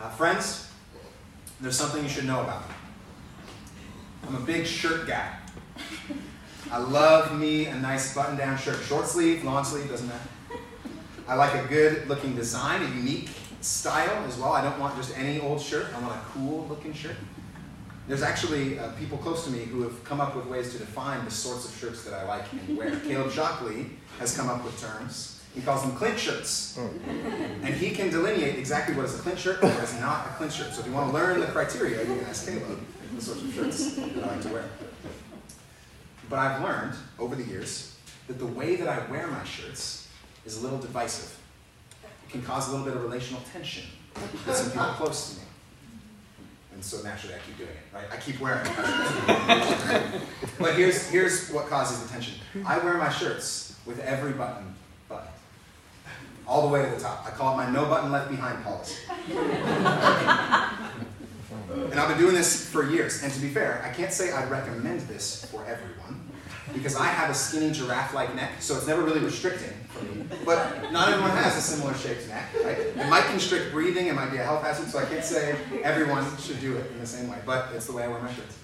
Uh, friends, there's something you should know about me. I'm a big shirt guy. I love me a nice button down shirt. Short sleeve, long sleeve, doesn't matter. I like a good looking design, a unique style as well. I don't want just any old shirt, I want a cool looking shirt. There's actually uh, people close to me who have come up with ways to define the sorts of shirts that I like and wear. Caleb Shockley has come up with terms. He calls them clint shirts. Hmm. And he can delineate exactly what is a clint shirt and what is not a clint shirt. So if you want to learn the criteria, you can ask Caleb the sorts of shirts that I like to wear. But I've learned over the years that the way that I wear my shirts is a little divisive. It can cause a little bit of relational tension with some people close to me. And so naturally I keep doing it, right? I keep wearing it. but here's, here's what causes the tension. I wear my shirts with every button. All the way to the top. I call it my no button left behind policy. And I've been doing this for years. And to be fair, I can't say I'd recommend this for everyone because I have a skinny giraffe-like neck, so it's never really restricting for me. But not everyone has a similar shaped neck, right? It might constrict breathing, it might be a health hazard, so I can't say everyone should do it in the same way, but it's the way I wear my shirts.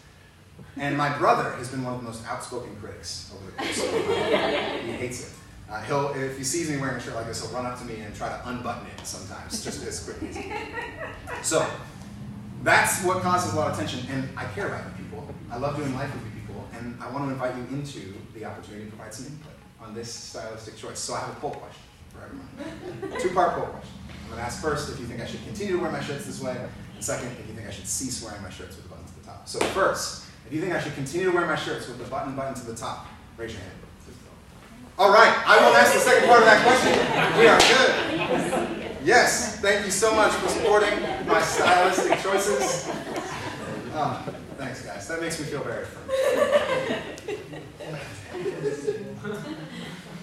And my brother has been one of the most outspoken critics over the course of my life. He hates it. Uh, he'll, if he sees me wearing a shirt like this, he'll run up to me and try to unbutton it sometimes, just as quickly as he can. So, that's what causes a lot of tension, and I care about you people. I love doing life with you people, and I want to invite you into the opportunity to provide some input on this stylistic choice. So I have a poll question for everyone. Two-part poll question. I'm going to ask first if you think I should continue to wear my shirts this way, and second, if you think I should cease wearing my shirts with the button to the top. So first, if you think I should continue to wear my shirts with the button button to the top, raise your hand. All right, I won't ask the second part of that question. We are good. Yes, thank you so much for supporting my stylistic choices. Oh, thanks, guys. That makes me feel very fun.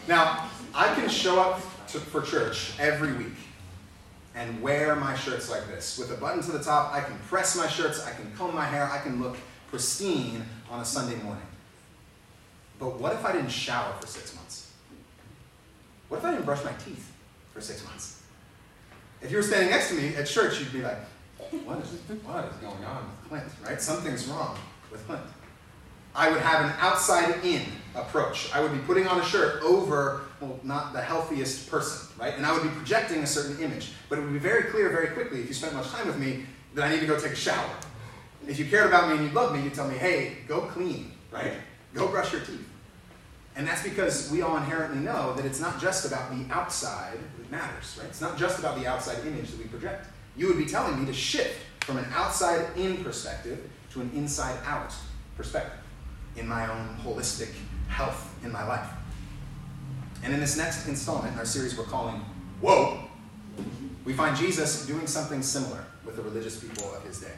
Now, I can show up to, for church every week and wear my shirts like this. With a button to the top, I can press my shirts, I can comb my hair, I can look pristine on a Sunday morning. But what if I didn't shower for six months? What if I didn't brush my teeth for six months? If you were standing next to me at church, you'd be like, what is, what is going on with Clint, right? Something's wrong with Clint. I would have an outside in approach. I would be putting on a shirt over, well, not the healthiest person, right? And I would be projecting a certain image. But it would be very clear very quickly, if you spent much time with me, that I need to go take a shower. If you cared about me and you loved me, you'd tell me, hey, go clean, right? Go brush your teeth. And that's because we all inherently know that it's not just about the outside that matters, right? It's not just about the outside image that we project. You would be telling me to shift from an outside in perspective to an inside out perspective in my own holistic health in my life. And in this next installment in our series we're calling Whoa, we find Jesus doing something similar with the religious people of his day.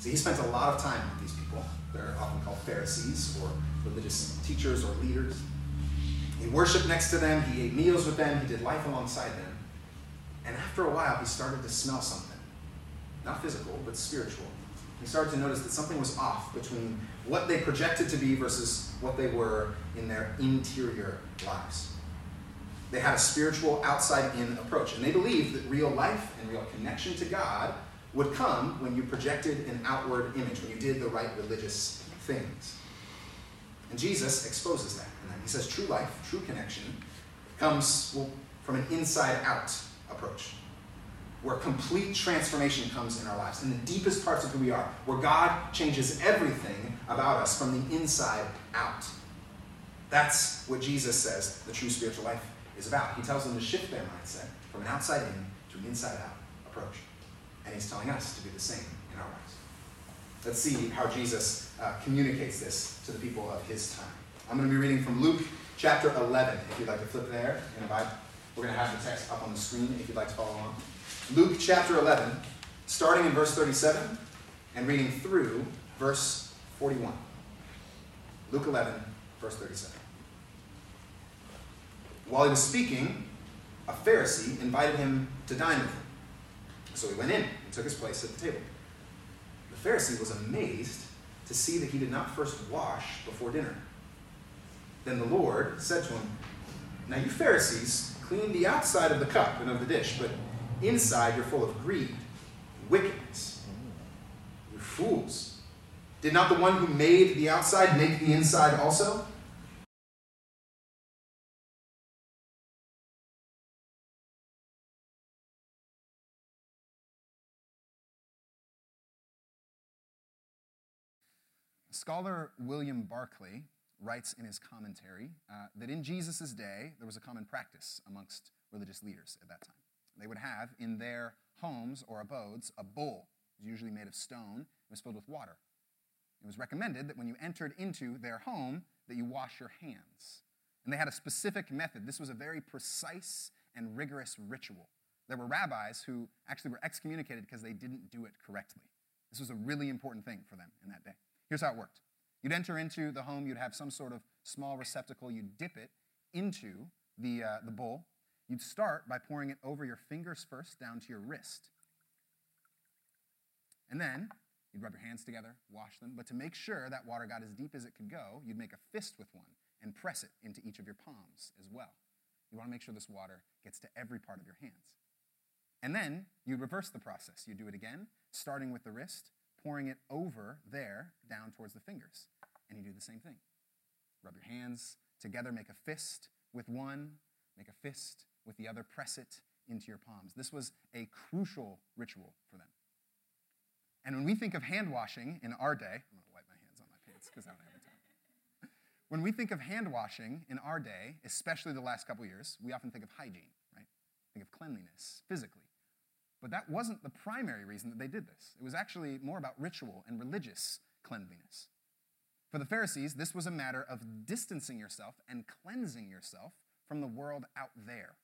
See, he spent a lot of time with these people. They're often called Pharisees or religious teachers or leaders. He worshiped next to them, he ate meals with them, he did life alongside them. And after a while, he started to smell something. Not physical, but spiritual. He started to notice that something was off between what they projected to be versus what they were in their interior lives. They had a spiritual outside in approach, and they believed that real life and real connection to God would come when you projected an outward image, when you did the right religious things. And Jesus exposes that. And he says true life, true connection, comes from an inside out approach, where complete transformation comes in our lives, in the deepest parts of who we are, where God changes everything about us from the inside out. That's what Jesus says the true spiritual life is about. He tells them to shift their mindset from an outside in to an inside out approach. And he's telling us to do the same in our lives. Let's see how Jesus uh, communicates this to the people of his time. I'm going to be reading from Luke chapter 11, if you'd like to flip there in the Bible. We're going to have the text up on the screen if you'd like to follow along. Luke chapter 11, starting in verse 37 and reading through verse 41. Luke 11, verse 37. While he was speaking, a Pharisee invited him to dine with him. So he went in and took his place at the table. The Pharisee was amazed to see that he did not first wash before dinner. Then the Lord said to him, Now you Pharisees clean the outside of the cup and of the dish, but inside you're full of greed wickedness. You're fools. Did not the one who made the outside make the inside also? Scholar William Barclay writes in his commentary uh, that in Jesus' day, there was a common practice amongst religious leaders at that time. They would have in their homes or abodes a bowl, usually made of stone, it was filled with water. It was recommended that when you entered into their home, that you wash your hands. And they had a specific method. This was a very precise and rigorous ritual. There were rabbis who actually were excommunicated because they didn't do it correctly. This was a really important thing for them in that day. Here's how it worked You'd enter into the home, you'd have some sort of small receptacle, you'd dip it into the, uh, the bowl. You'd start by pouring it over your fingers first down to your wrist. And then you'd rub your hands together, wash them. But to make sure that water got as deep as it could go, you'd make a fist with one and press it into each of your palms as well. You want to make sure this water gets to every part of your hands. And then you reverse the process. You do it again, starting with the wrist, pouring it over there down towards the fingers. And you do the same thing. Rub your hands together, make a fist with one, make a fist with the other, press it into your palms. This was a crucial ritual for them. And when we think of hand washing in our day, I'm going to wipe my hands on my pants because I don't have time. When we think of hand washing in our day, especially the last couple years, we often think of hygiene, right? Think of cleanliness physically. But that wasn't the primary reason that they did this. It was actually more about ritual and religious cleanliness. For the Pharisees, this was a matter of distancing yourself and cleansing yourself from the world out there.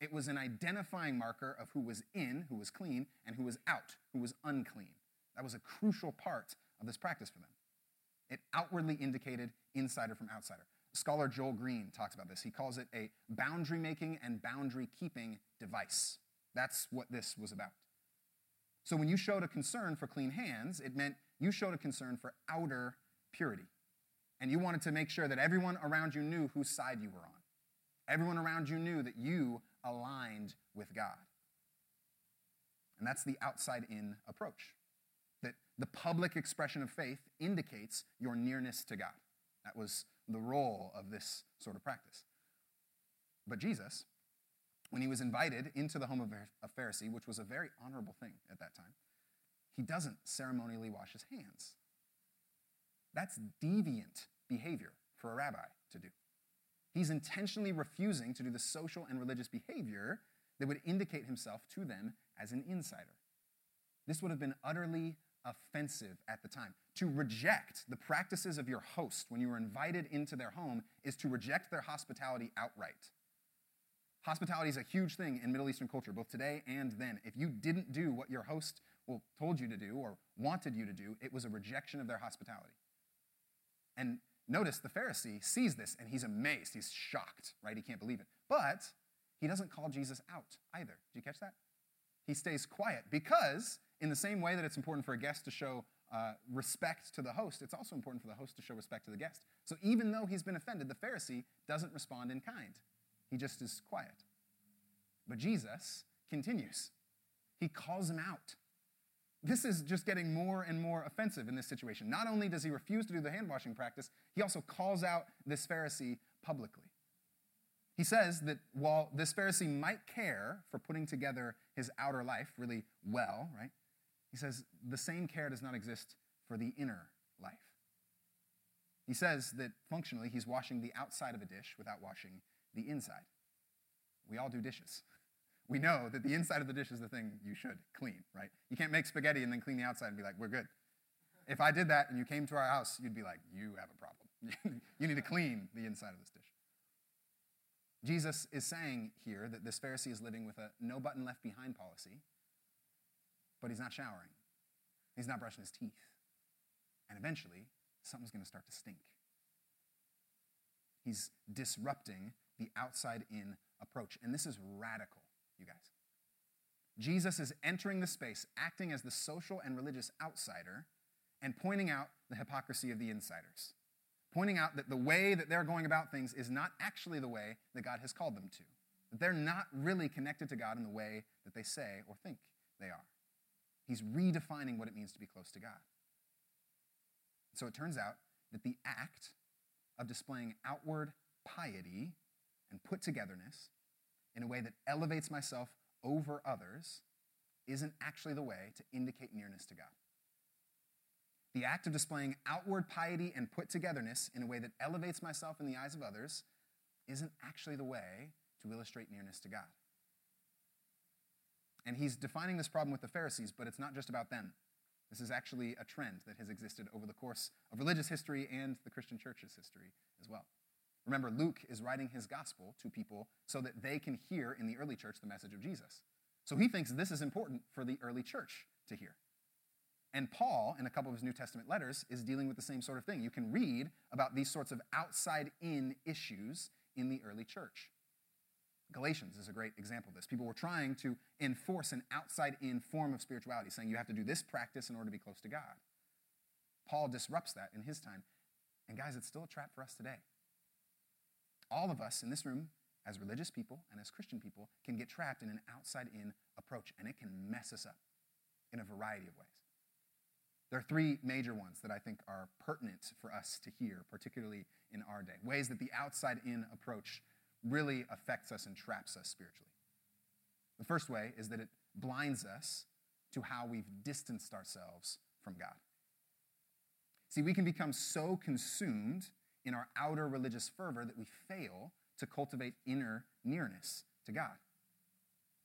It was an identifying marker of who was in, who was clean, and who was out, who was unclean. That was a crucial part of this practice for them. It outwardly indicated insider from outsider. Scholar Joel Green talks about this. He calls it a boundary making and boundary keeping device. That's what this was about. So when you showed a concern for clean hands, it meant you showed a concern for outer purity. And you wanted to make sure that everyone around you knew whose side you were on. Everyone around you knew that you aligned with God. And that's the outside in approach. That the public expression of faith indicates your nearness to God. That was the role of this sort of practice. But Jesus, when he was invited into the home of a Pharisee, which was a very honorable thing at that time, he doesn't ceremonially wash his hands. That's deviant behavior for a rabbi to do. He's intentionally refusing to do the social and religious behavior that would indicate himself to them as an insider. This would have been utterly offensive at the time. To reject the practices of your host when you were invited into their home is to reject their hospitality outright. Hospitality is a huge thing in Middle Eastern culture, both today and then. If you didn't do what your host well, told you to do or wanted you to do, it was a rejection of their hospitality. And notice the Pharisee sees this and he's amazed. He's shocked, right? He can't believe it. But he doesn't call Jesus out either. Did you catch that? He stays quiet because, in the same way that it's important for a guest to show uh, respect to the host, it's also important for the host to show respect to the guest. So even though he's been offended, the Pharisee doesn't respond in kind. He just is quiet. But Jesus continues. He calls him out. This is just getting more and more offensive in this situation. Not only does he refuse to do the hand washing practice, he also calls out this Pharisee publicly. He says that while this Pharisee might care for putting together his outer life really well, right? He says the same care does not exist for the inner life. He says that functionally he's washing the outside of a dish without washing the inside. We all do dishes. We know that the inside of the dish is the thing you should clean, right? You can't make spaghetti and then clean the outside and be like, we're good. If I did that and you came to our house, you'd be like, you have a problem. you need to clean the inside of this dish. Jesus is saying here that this Pharisee is living with a no button left behind policy, but he's not showering. He's not brushing his teeth. And eventually, something's going to start to stink. He's disrupting the outside in approach. And this is radical, you guys. Jesus is entering the space, acting as the social and religious outsider, and pointing out the hypocrisy of the insiders. Pointing out that the way that they're going about things is not actually the way that God has called them to. That they're not really connected to God in the way that they say or think they are. He's redefining what it means to be close to God. So it turns out that the act of displaying outward piety and put togetherness in a way that elevates myself over others isn't actually the way to indicate nearness to God. The act of displaying outward piety and put togetherness in a way that elevates myself in the eyes of others isn't actually the way to illustrate nearness to God. And he's defining this problem with the Pharisees, but it's not just about them. This is actually a trend that has existed over the course of religious history and the Christian church's history as well. Remember, Luke is writing his gospel to people so that they can hear in the early church the message of Jesus. So he thinks this is important for the early church to hear. And Paul, in a couple of his New Testament letters, is dealing with the same sort of thing. You can read about these sorts of outside in issues in the early church. Galatians is a great example of this. People were trying to enforce an outside in form of spirituality, saying you have to do this practice in order to be close to God. Paul disrupts that in his time. And guys, it's still a trap for us today. All of us in this room, as religious people and as Christian people, can get trapped in an outside in approach, and it can mess us up in a variety of ways. There are three major ones that I think are pertinent for us to hear, particularly in our day. Ways that the outside in approach really affects us and traps us spiritually. The first way is that it blinds us to how we've distanced ourselves from God. See, we can become so consumed in our outer religious fervor that we fail to cultivate inner nearness to God.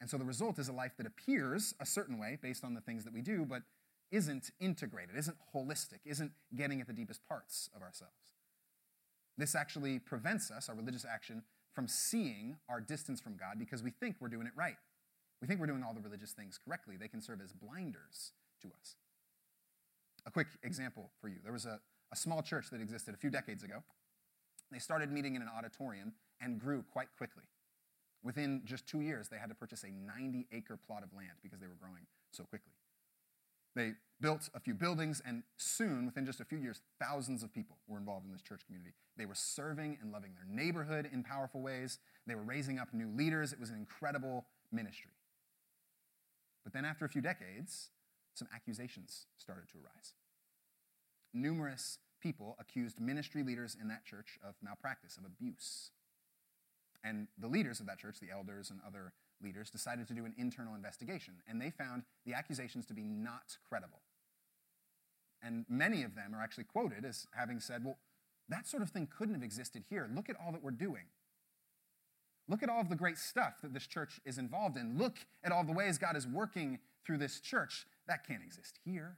And so the result is a life that appears a certain way based on the things that we do, but isn't integrated, isn't holistic, isn't getting at the deepest parts of ourselves. This actually prevents us, our religious action, from seeing our distance from God because we think we're doing it right. We think we're doing all the religious things correctly. They can serve as blinders to us. A quick example for you there was a, a small church that existed a few decades ago. They started meeting in an auditorium and grew quite quickly. Within just two years, they had to purchase a 90 acre plot of land because they were growing so quickly. They built a few buildings, and soon, within just a few years, thousands of people were involved in this church community. They were serving and loving their neighborhood in powerful ways. They were raising up new leaders. It was an incredible ministry. But then, after a few decades, some accusations started to arise. Numerous people accused ministry leaders in that church of malpractice, of abuse. And the leaders of that church, the elders and other leaders decided to do an internal investigation, and they found the accusations to be not credible. And many of them are actually quoted as having said, well, that sort of thing couldn't have existed here. Look at all that we're doing. Look at all of the great stuff that this church is involved in. Look at all the ways God is working through this church. That can't exist here.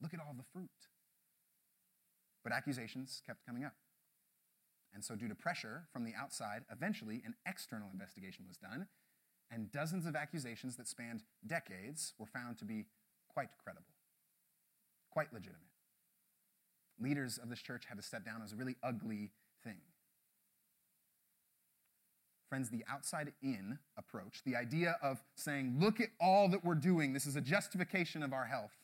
Look at all the fruit. But accusations kept coming up. And so, due to pressure from the outside, eventually an external investigation was done, and dozens of accusations that spanned decades were found to be quite credible, quite legitimate. Leaders of this church had to step down as a really ugly thing. Friends, the outside in approach, the idea of saying, look at all that we're doing, this is a justification of our health,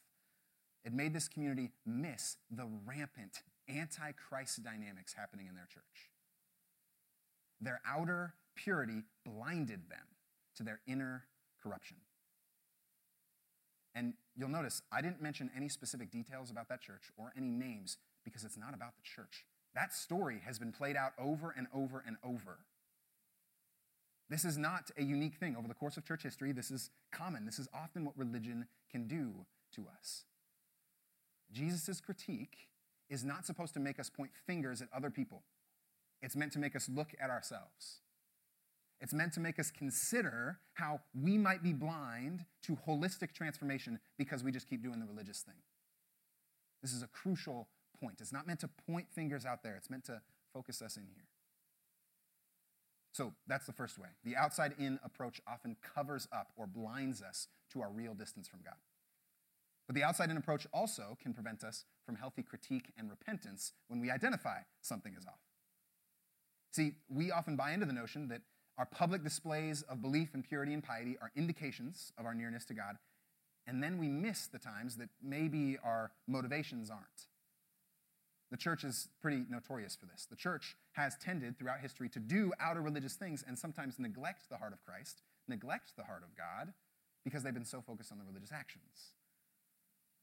it made this community miss the rampant anti-Christ dynamics happening in their church. Their outer purity blinded them to their inner corruption. And you'll notice I didn't mention any specific details about that church or any names because it's not about the church. That story has been played out over and over and over. This is not a unique thing over the course of church history. This is common. This is often what religion can do to us. Jesus' critique is not supposed to make us point fingers at other people. It's meant to make us look at ourselves. It's meant to make us consider how we might be blind to holistic transformation because we just keep doing the religious thing. This is a crucial point. It's not meant to point fingers out there, it's meant to focus us in here. So that's the first way. The outside in approach often covers up or blinds us to our real distance from God. But the outside in approach also can prevent us from healthy critique and repentance when we identify something is off. See, we often buy into the notion that our public displays of belief and purity and piety are indications of our nearness to God, and then we miss the times that maybe our motivations aren't. The church is pretty notorious for this. The church has tended throughout history to do outer religious things and sometimes neglect the heart of Christ, neglect the heart of God, because they've been so focused on the religious actions.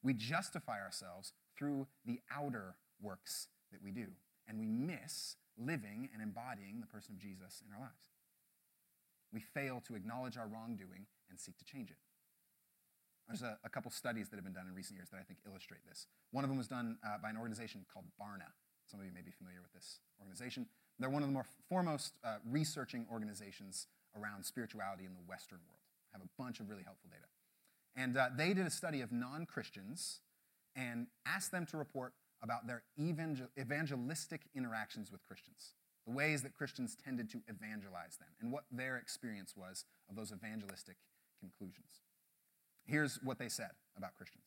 We justify ourselves through the outer works that we do, and we miss living and embodying the person of Jesus in our lives. We fail to acknowledge our wrongdoing and seek to change it. There's a, a couple studies that have been done in recent years that I think illustrate this. One of them was done uh, by an organization called Barna. Some of you may be familiar with this organization. They're one of the more foremost uh, researching organizations around spirituality in the Western world. Have a bunch of really helpful data. And uh, they did a study of non Christians and asked them to report about their evangel- evangelistic interactions with Christians, the ways that Christians tended to evangelize them, and what their experience was of those evangelistic conclusions. Here's what they said about Christians.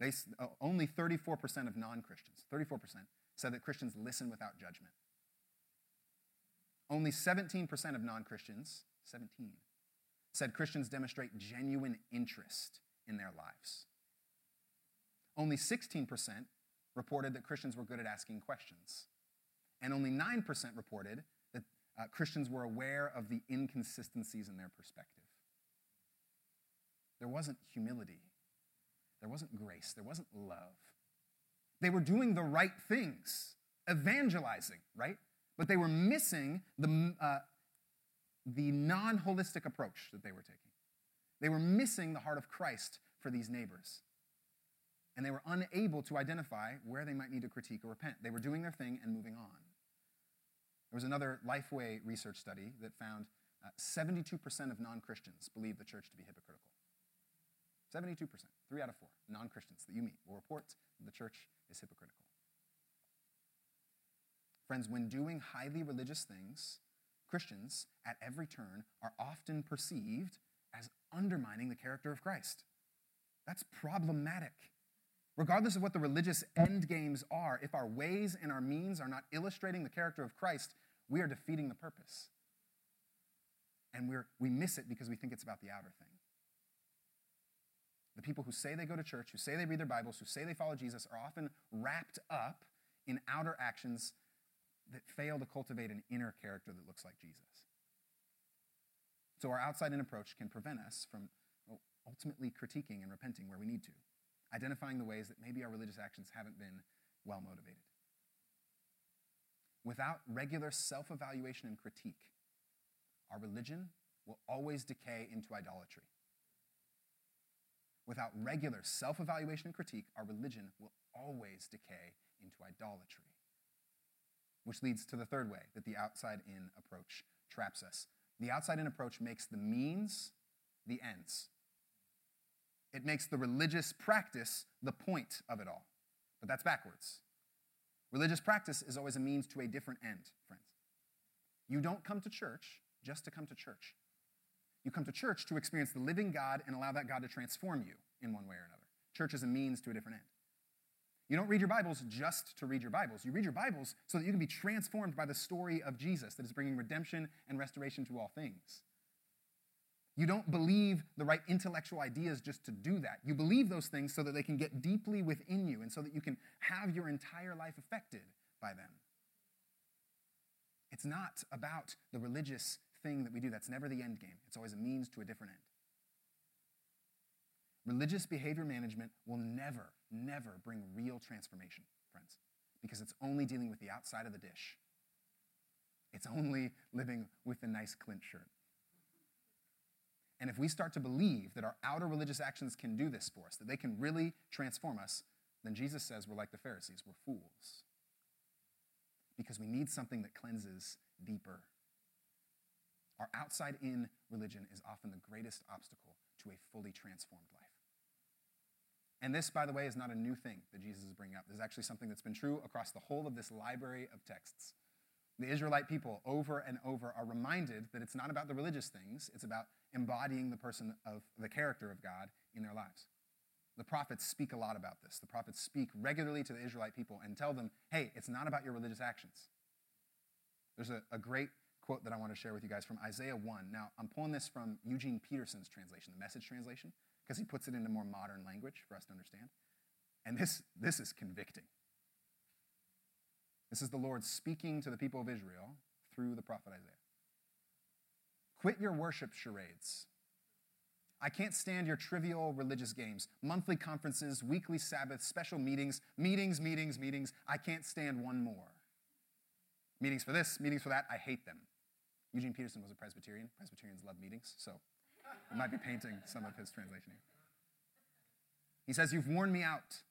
They, uh, only 34% of non Christians, 34%, said that Christians listen without judgment. Only 17% of non Christians, 17, said Christians demonstrate genuine interest in their lives. Only 16% reported that Christians were good at asking questions. And only 9% reported that uh, Christians were aware of the inconsistencies in their perspective. There wasn't humility, there wasn't grace, there wasn't love. They were doing the right things, evangelizing, right? But they were missing the, uh, the non holistic approach that they were taking. They were missing the heart of Christ for these neighbors. And they were unable to identify where they might need to critique or repent. They were doing their thing and moving on. There was another Lifeway research study that found uh, 72% of non Christians believe the church to be hypocritical. 72%, three out of four non Christians that you meet will report that the church is hypocritical. Friends, when doing highly religious things, Christians at every turn are often perceived as undermining the character of Christ. That's problematic. Regardless of what the religious end games are, if our ways and our means are not illustrating the character of Christ, we are defeating the purpose. And we're, we miss it because we think it's about the outer thing. The people who say they go to church, who say they read their Bibles, who say they follow Jesus, are often wrapped up in outer actions that fail to cultivate an inner character that looks like Jesus. So our outside in approach can prevent us from ultimately critiquing and repenting where we need to, identifying the ways that maybe our religious actions haven't been well motivated. Without regular self evaluation and critique, our religion will always decay into idolatry. Without regular self evaluation and critique, our religion will always decay into idolatry. Which leads to the third way that the outside in approach traps us. The outside in approach makes the means the ends. It makes the religious practice the point of it all. But that's backwards. Religious practice is always a means to a different end, friends. You don't come to church just to come to church. You come to church to experience the living God and allow that God to transform you in one way or another. Church is a means to a different end. You don't read your Bibles just to read your Bibles. You read your Bibles so that you can be transformed by the story of Jesus that is bringing redemption and restoration to all things. You don't believe the right intellectual ideas just to do that. You believe those things so that they can get deeply within you and so that you can have your entire life affected by them. It's not about the religious thing that we do. That's never the end game, it's always a means to a different end. Religious behavior management will never, never bring real transformation, friends, because it's only dealing with the outside of the dish. It's only living with a nice Clint shirt. And if we start to believe that our outer religious actions can do this for us, that they can really transform us, then Jesus says we're like the Pharisees, we're fools. Because we need something that cleanses deeper. Our outside in religion is often the greatest obstacle to a fully transformed life. And this, by the way, is not a new thing that Jesus is bringing up. This is actually something that's been true across the whole of this library of texts. The Israelite people, over and over, are reminded that it's not about the religious things, it's about embodying the person of the character of God in their lives. The prophets speak a lot about this. The prophets speak regularly to the Israelite people and tell them, hey, it's not about your religious actions. There's a, a great quote that I want to share with you guys from Isaiah 1. Now, I'm pulling this from Eugene Peterson's translation, the message translation, because he puts it into more modern language for us to understand. And this, this is convicting. This is the Lord speaking to the people of Israel through the prophet Isaiah. Quit your worship charades. I can't stand your trivial religious games, monthly conferences, weekly Sabbaths, special meetings, meetings, meetings, meetings. I can't stand one more. Meetings for this, meetings for that, I hate them. Eugene Peterson was a Presbyterian. Presbyterians love meetings, so I might be painting some of his translation here. He says, You've worn me out.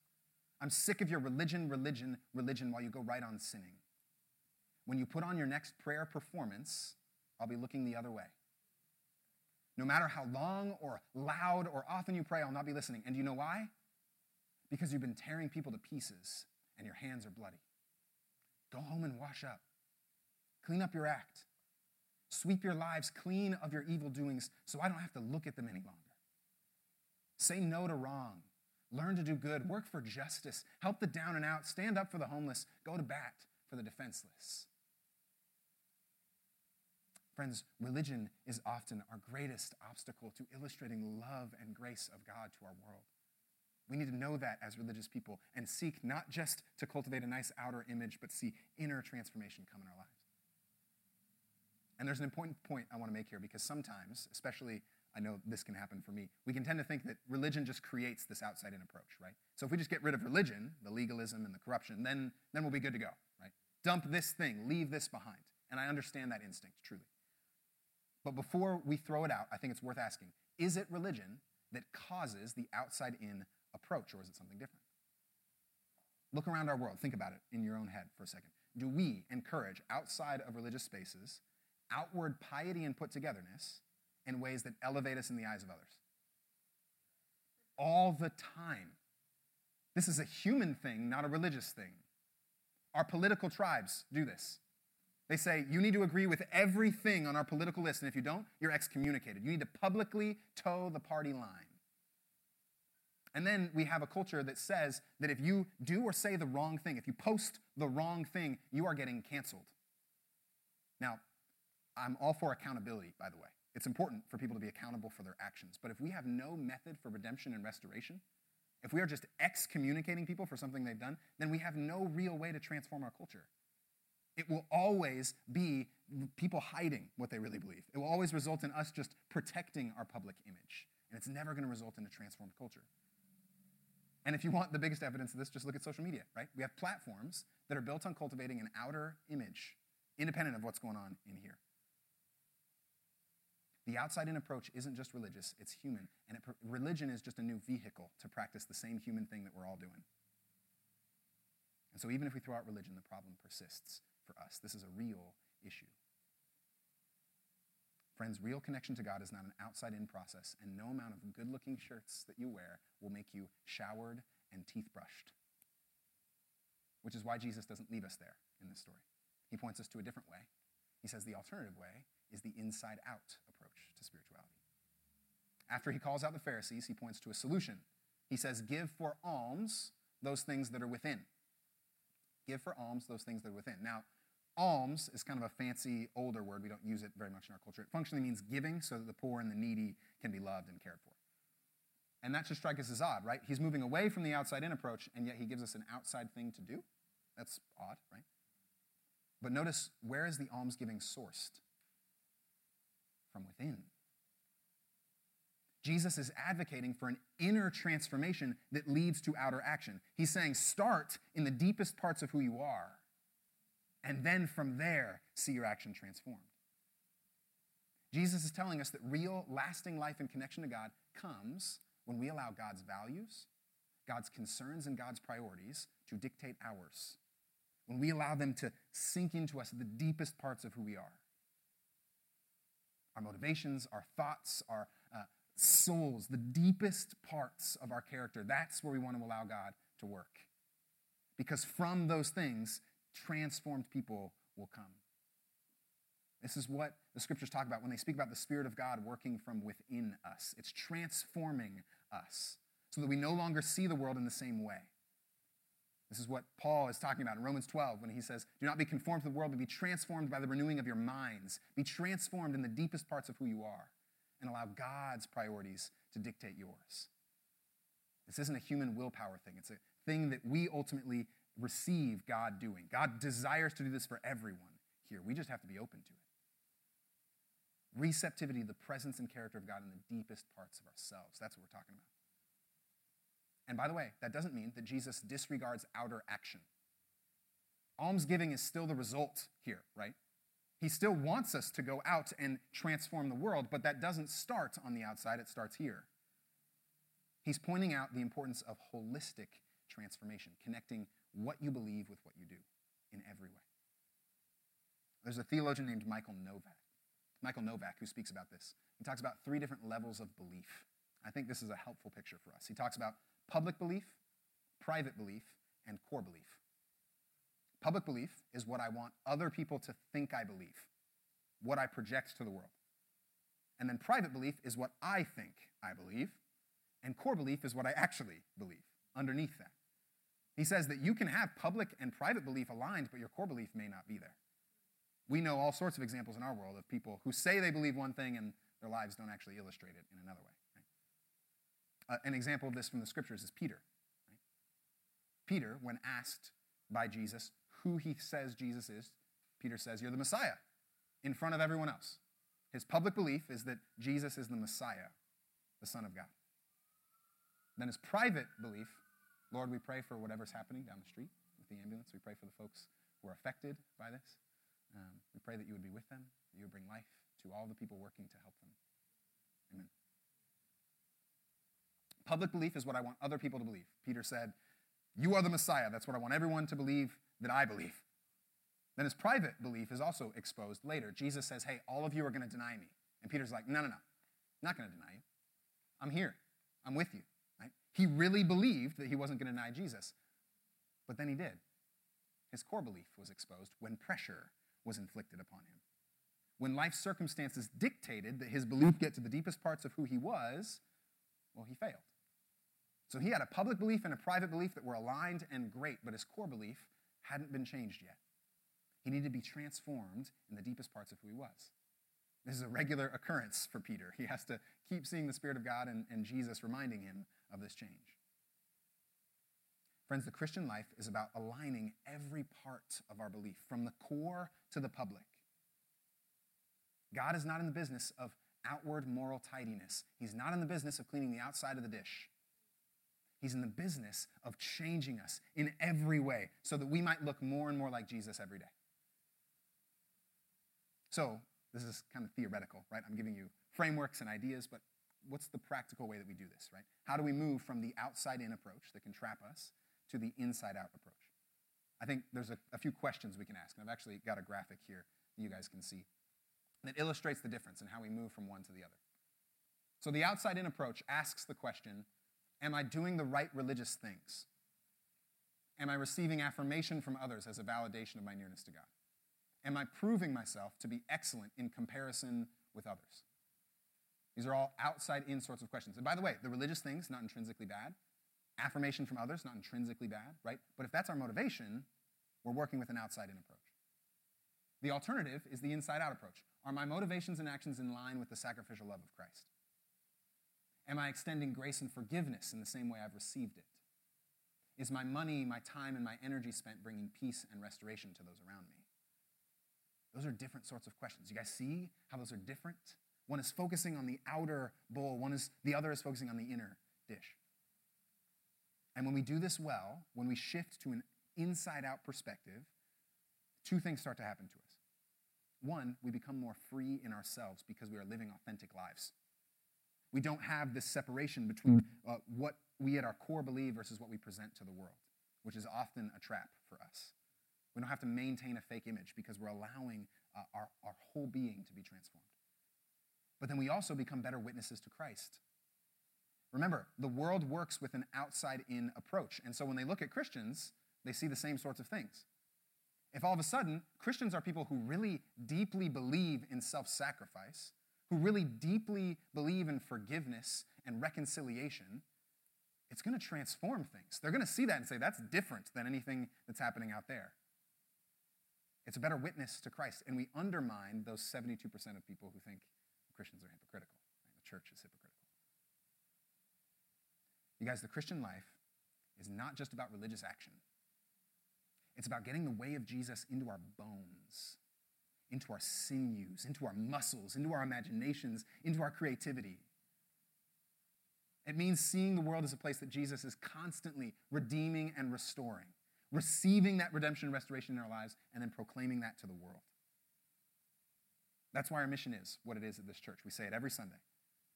I'm sick of your religion, religion, religion while you go right on sinning. When you put on your next prayer performance, I'll be looking the other way. No matter how long or loud or often you pray, I'll not be listening. And do you know why? Because you've been tearing people to pieces and your hands are bloody. Go home and wash up. Clean up your act. Sweep your lives clean of your evil doings so I don't have to look at them any longer. Say no to wrong. Learn to do good. Work for justice. Help the down and out. Stand up for the homeless. Go to bat for the defenseless. Friends, religion is often our greatest obstacle to illustrating love and grace of God to our world. We need to know that as religious people and seek not just to cultivate a nice outer image, but see inner transformation come in our lives. And there's an important point I want to make here because sometimes, especially I know this can happen for me, we can tend to think that religion just creates this outside in approach, right? So if we just get rid of religion, the legalism and the corruption, then, then we'll be good to go, right? Dump this thing, leave this behind. And I understand that instinct, truly. But before we throw it out, I think it's worth asking is it religion that causes the outside in approach, or is it something different? Look around our world. Think about it in your own head for a second. Do we encourage outside of religious spaces outward piety and put togetherness in ways that elevate us in the eyes of others? All the time. This is a human thing, not a religious thing. Our political tribes do this. They say, you need to agree with everything on our political list, and if you don't, you're excommunicated. You need to publicly toe the party line. And then we have a culture that says that if you do or say the wrong thing, if you post the wrong thing, you are getting canceled. Now, I'm all for accountability, by the way. It's important for people to be accountable for their actions. But if we have no method for redemption and restoration, if we are just excommunicating people for something they've done, then we have no real way to transform our culture. It will always be people hiding what they really believe. It will always result in us just protecting our public image. And it's never going to result in a transformed culture. And if you want the biggest evidence of this, just look at social media, right? We have platforms that are built on cultivating an outer image, independent of what's going on in here. The outside in approach isn't just religious, it's human. And it, religion is just a new vehicle to practice the same human thing that we're all doing. And so even if we throw out religion, the problem persists for us. This is a real issue. Friends, real connection to God is not an outside in process, and no amount of good looking shirts that you wear will make you showered and teeth brushed. Which is why Jesus doesn't leave us there in this story. He points us to a different way. He says the alternative way is the inside out to spirituality. After he calls out the Pharisees, he points to a solution. He says, Give for alms those things that are within. Give for alms those things that are within. Now, alms is kind of a fancy, older word. We don't use it very much in our culture. It functionally means giving so that the poor and the needy can be loved and cared for. And that should strike us as odd, right? He's moving away from the outside in approach, and yet he gives us an outside thing to do. That's odd, right? But notice where is the almsgiving sourced? From within. Jesus is advocating for an inner transformation that leads to outer action. He's saying, start in the deepest parts of who you are and then from there, see your action transformed. Jesus is telling us that real, lasting life and connection to God comes when we allow God's values, God's concerns, and God's priorities to dictate ours. When we allow them to sink into us at the deepest parts of who we are. Our motivations, our thoughts, our uh, souls, the deepest parts of our character, that's where we want to allow God to work. Because from those things, transformed people will come. This is what the scriptures talk about when they speak about the Spirit of God working from within us. It's transforming us so that we no longer see the world in the same way. This is what Paul is talking about in Romans 12 when he says, Do not be conformed to the world, but be transformed by the renewing of your minds. Be transformed in the deepest parts of who you are and allow God's priorities to dictate yours. This isn't a human willpower thing, it's a thing that we ultimately receive God doing. God desires to do this for everyone here. We just have to be open to it. receptivity the presence and character of God in the deepest parts of ourselves. That's what we're talking about. And by the way, that doesn't mean that Jesus disregards outer action. Almsgiving is still the result here, right? He still wants us to go out and transform the world, but that doesn't start on the outside, it starts here. He's pointing out the importance of holistic transformation, connecting what you believe with what you do in every way. There's a theologian named Michael Novak. Michael Novak, who speaks about this. He talks about three different levels of belief. I think this is a helpful picture for us. He talks about public belief, private belief, and core belief. Public belief is what I want other people to think I believe, what I project to the world. And then private belief is what I think I believe, and core belief is what I actually believe underneath that. He says that you can have public and private belief aligned, but your core belief may not be there. We know all sorts of examples in our world of people who say they believe one thing and their lives don't actually illustrate it in another way. Uh, an example of this from the scriptures is Peter. Right? Peter, when asked by Jesus who he says Jesus is, Peter says, You're the Messiah in front of everyone else. His public belief is that Jesus is the Messiah, the Son of God. Then his private belief, Lord, we pray for whatever's happening down the street with the ambulance. We pray for the folks who are affected by this. Um, we pray that you would be with them, that you would bring life to all the people working to help them. Amen. Public belief is what I want other people to believe. Peter said, You are the Messiah. That's what I want everyone to believe that I believe. Then his private belief is also exposed later. Jesus says, Hey, all of you are going to deny me. And Peter's like, No, no, no. I'm not going to deny you. I'm here. I'm with you. Right? He really believed that he wasn't going to deny Jesus. But then he did. His core belief was exposed when pressure was inflicted upon him. When life circumstances dictated that his belief get to the deepest parts of who he was, well, he failed. So he had a public belief and a private belief that were aligned and great, but his core belief hadn't been changed yet. He needed to be transformed in the deepest parts of who he was. This is a regular occurrence for Peter. He has to keep seeing the Spirit of God and, and Jesus reminding him of this change. Friends, the Christian life is about aligning every part of our belief, from the core to the public. God is not in the business of outward moral tidiness, He's not in the business of cleaning the outside of the dish. He's in the business of changing us in every way so that we might look more and more like Jesus every day. So, this is kind of theoretical, right? I'm giving you frameworks and ideas, but what's the practical way that we do this, right? How do we move from the outside in approach that can trap us to the inside out approach? I think there's a, a, few questions we can ask, and I've actually got a graphic here that you guys can see that illustrates the difference in how we move from one to the other. So the outside in approach asks the question Am I doing the right religious things? Am I receiving affirmation from others as a validation of my nearness to God? Am I proving myself to be excellent in comparison with others? These are all outside in sorts of questions. And by the way, the religious things, not intrinsically bad. Affirmation from others, not intrinsically bad, right? But if that's our motivation, we're working with an outside in approach. The alternative is the inside out approach. Are my motivations and actions in line with the sacrificial love of Christ? Am I extending grace and forgiveness in the same way I've received it? Is my money, my time, and my energy spent bringing peace and restoration to those around me? Those are different sorts of questions. You guys see how those are different? One is focusing on the outer bowl, one is the other is focusing on the inner dish. And when we do this well, when we shift to an inside out perspective, two things start to happen to us. One, we become more free in ourselves because we are living authentic lives. We don't have this separation between uh, what we at our core believe versus what we present to the world, which is often a trap for us. We don't have to maintain a fake image because we're allowing uh, our, our whole being to be transformed. But then we also become better witnesses to Christ. Remember, the world works with an outside in approach. And so when they look at Christians, they see the same sorts of things. If all of a sudden Christians are people who really deeply believe in self sacrifice, who really deeply believe in forgiveness and reconciliation, it's going to transform things. They're going to see that and say, that's different than anything that's happening out there. It's a better witness to Christ. And we undermine those 72% of people who think Christians are hypocritical. Right? The church is hypocritical. You guys, the Christian life is not just about religious action, it's about getting the way of Jesus into our bones, into our sinews, into our muscles, into our imaginations, into our creativity. It means seeing the world as a place that Jesus is constantly redeeming and restoring, receiving that redemption and restoration in our lives, and then proclaiming that to the world. That's why our mission is what it is at this church. We say it every Sunday.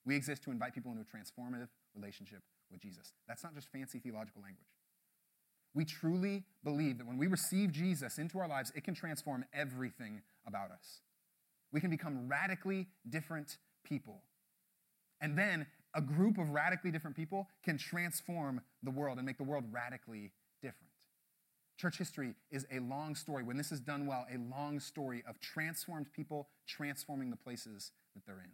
We exist to invite people into a transformative relationship with Jesus. That's not just fancy theological language. We truly believe that when we receive Jesus into our lives, it can transform everything about us. We can become radically different people. And then a group of radically different people can transform the world and make the world radically different. Church history is a long story, when this is done well, a long story of transformed people transforming the places that they're in.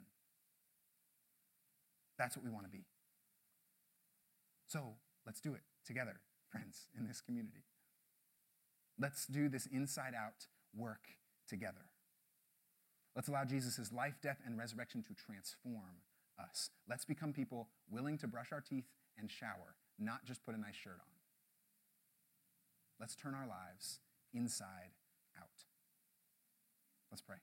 That's what we want to be. So let's do it together, friends, in this community. Let's do this inside out work together. Let's allow Jesus' life, death, and resurrection to transform us. Let's become people willing to brush our teeth and shower, not just put a nice shirt on. Let's turn our lives inside out. Let's pray.